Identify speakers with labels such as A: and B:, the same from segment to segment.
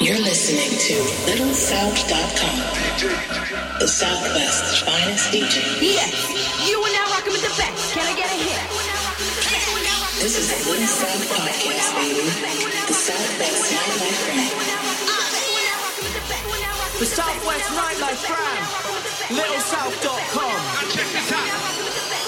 A: You're listening to LittleSouth.com, the Southwest's finest DJ.
B: Yeah, you are now rocking with the best. Can I get a hit?
A: This is the Little South Podcast, baby. The Southwest Nightlife Brand.
C: The Southwest Nightlife Brand. LittleSouth.com.
D: Check this out.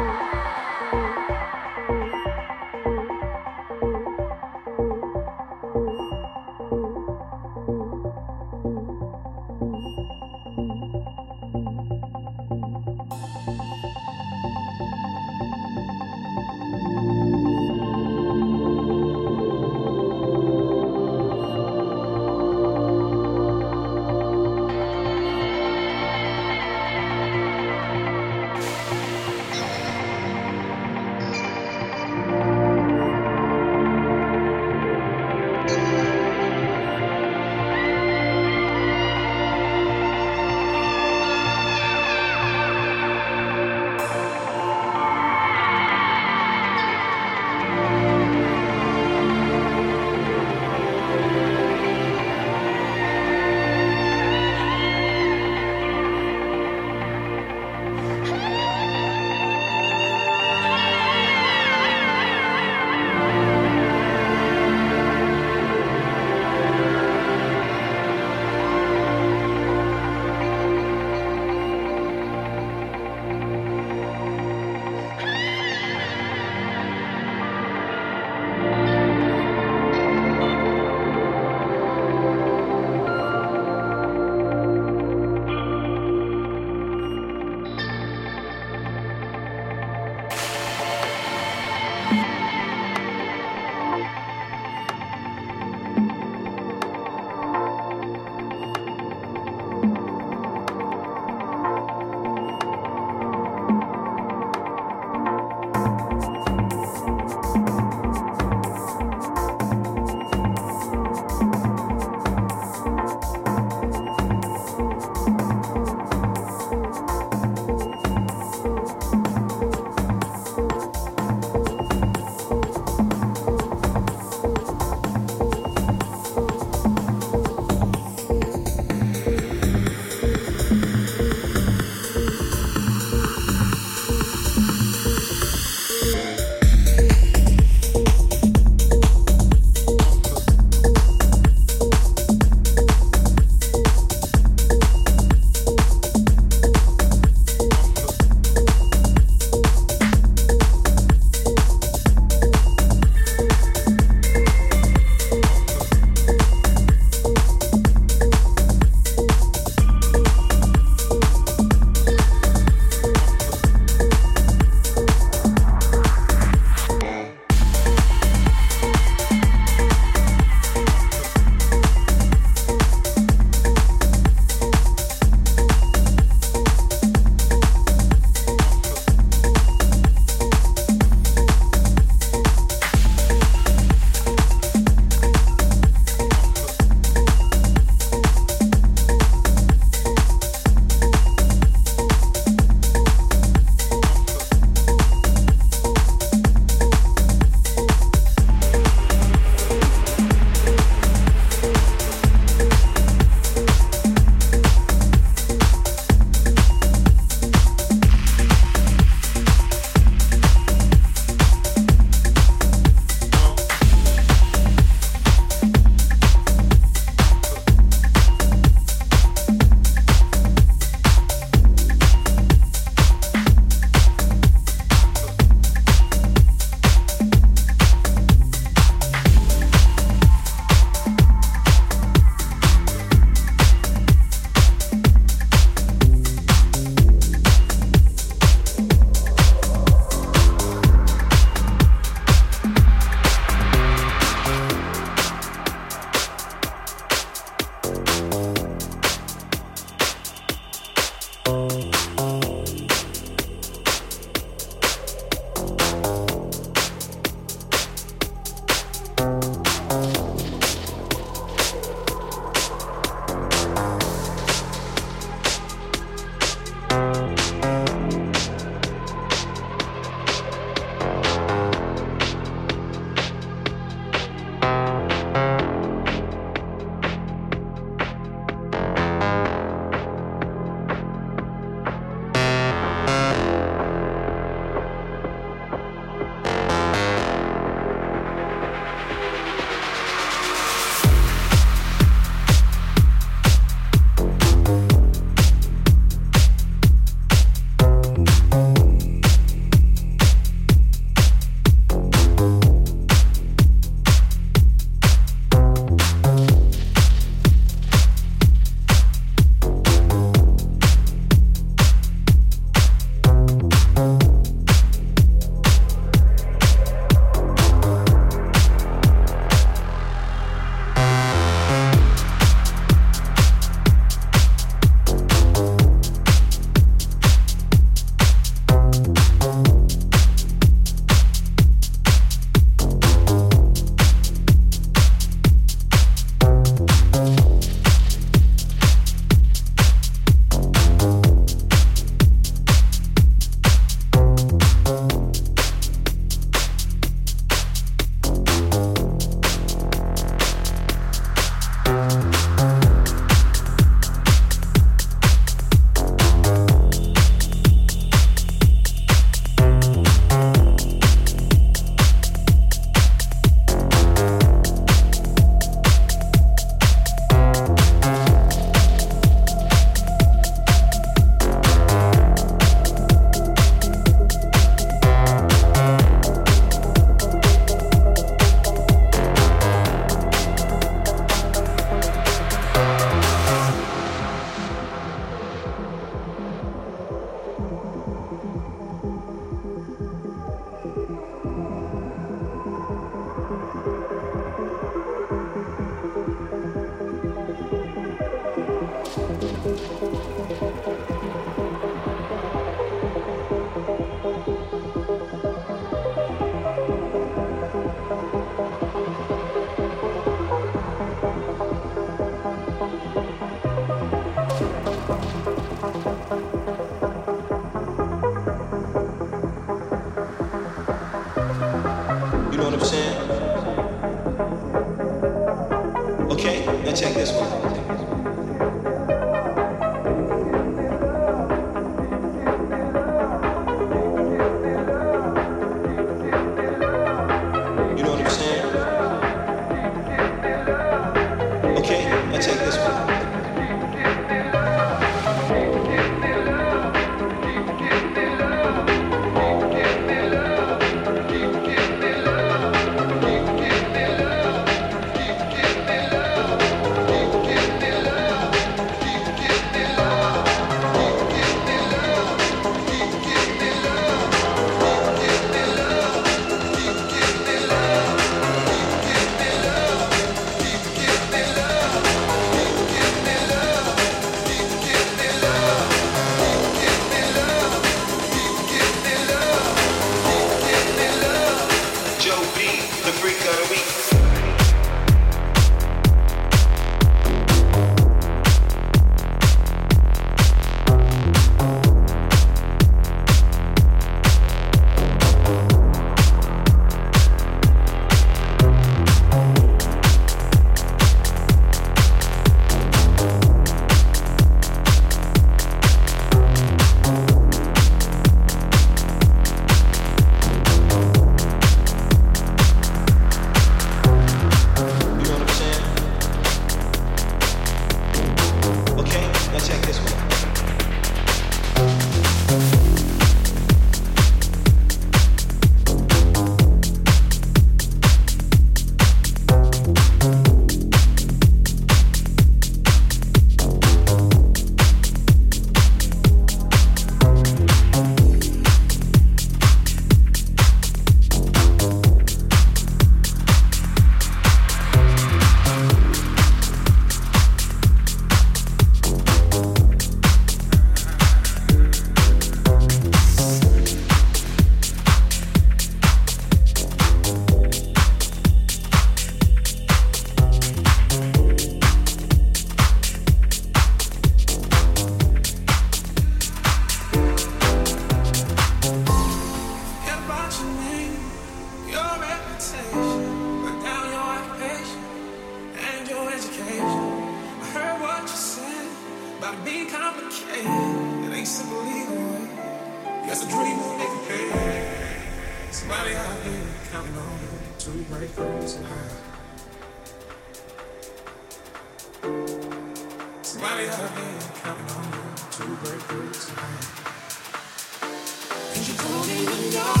D: Holding the door.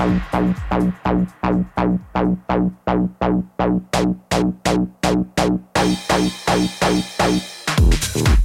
D: Thank you.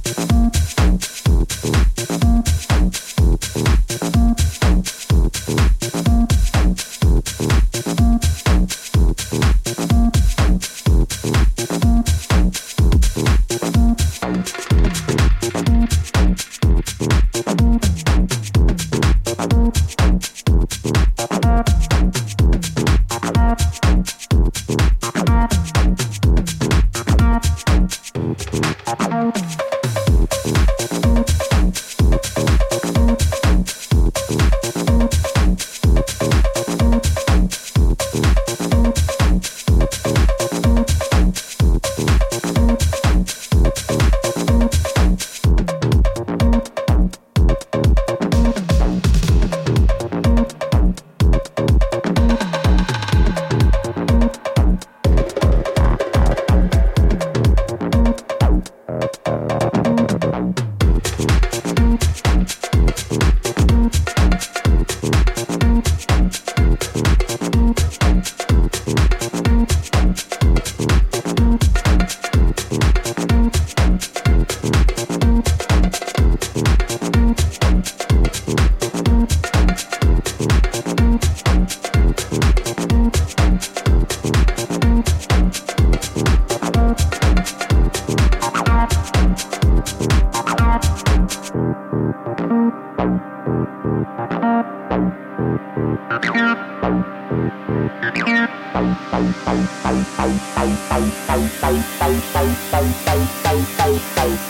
D: Thank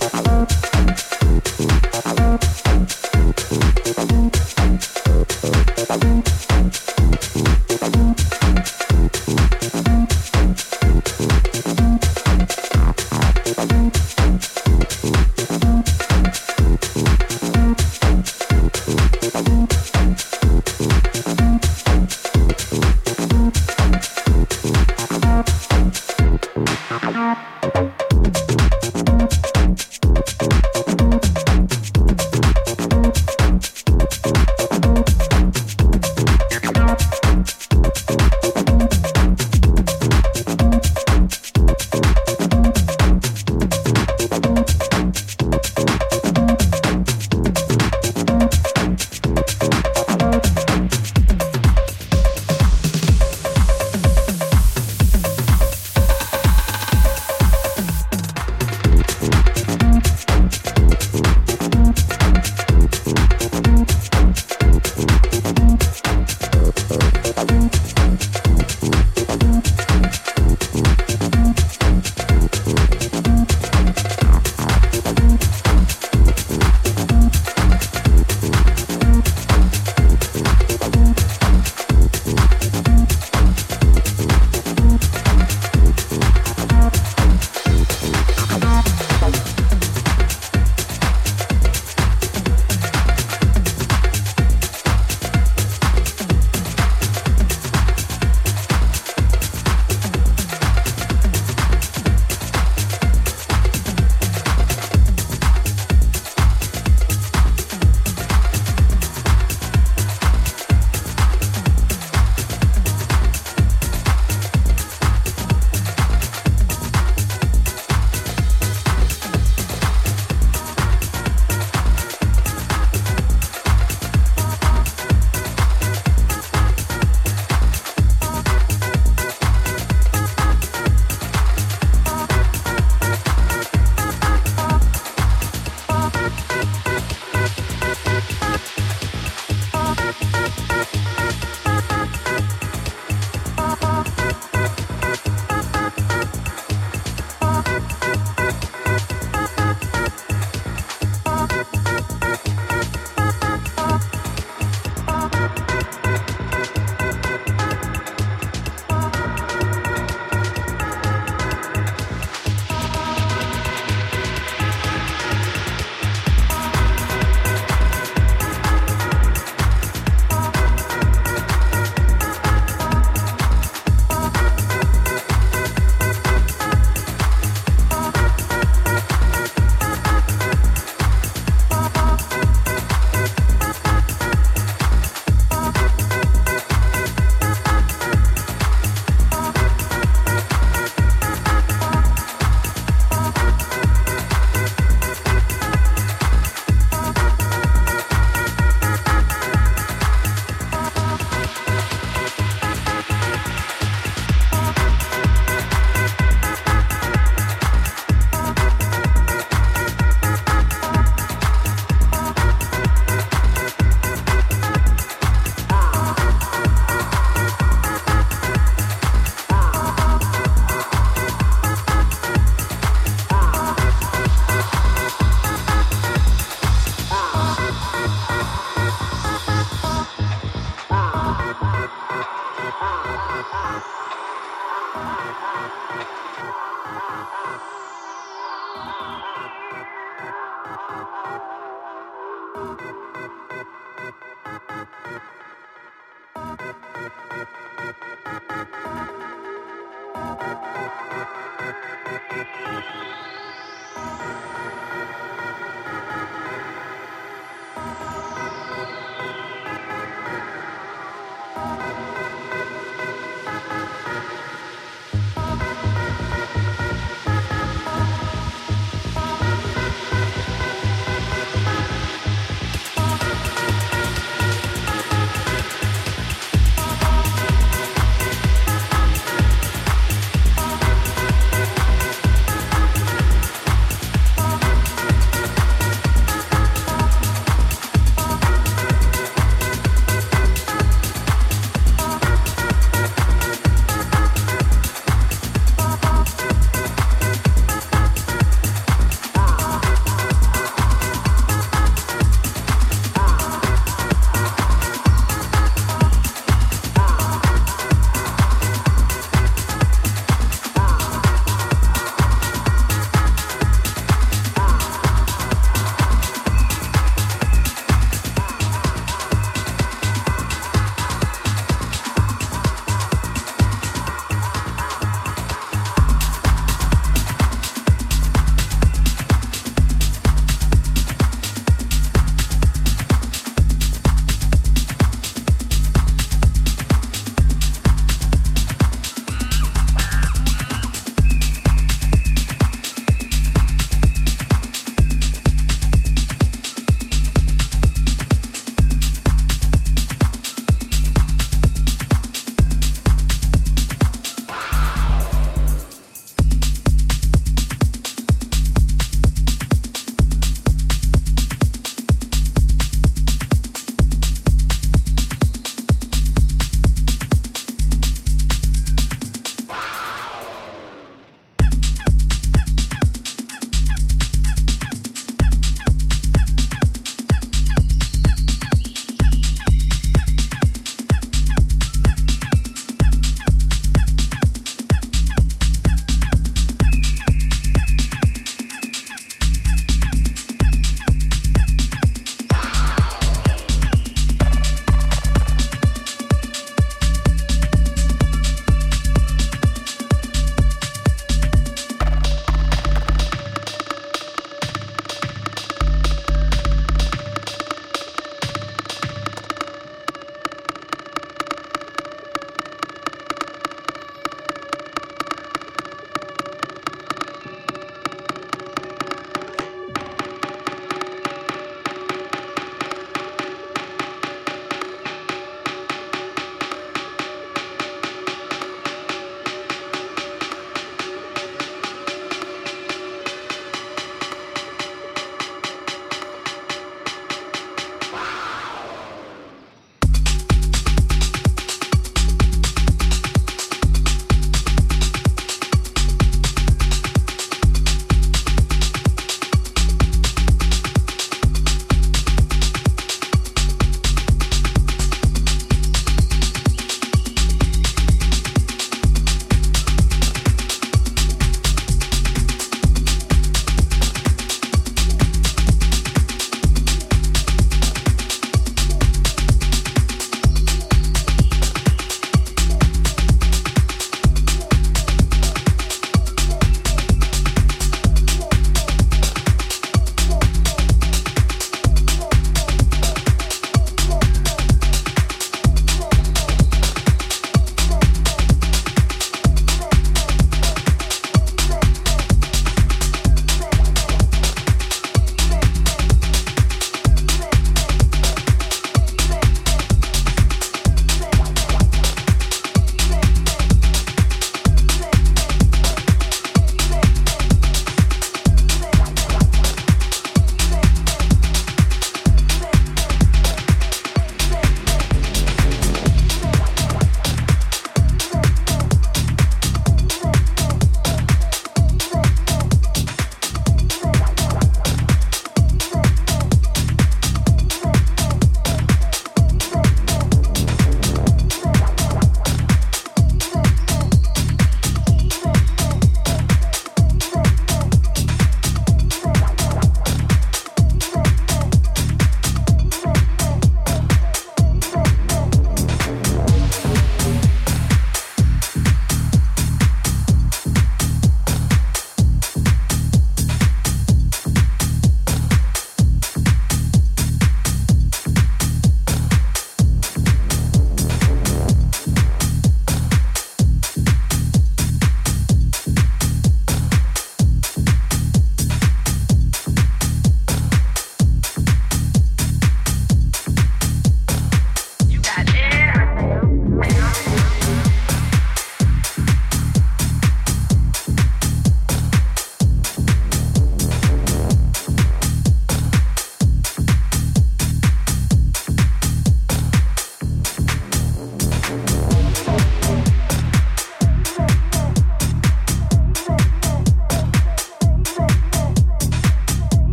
D: you.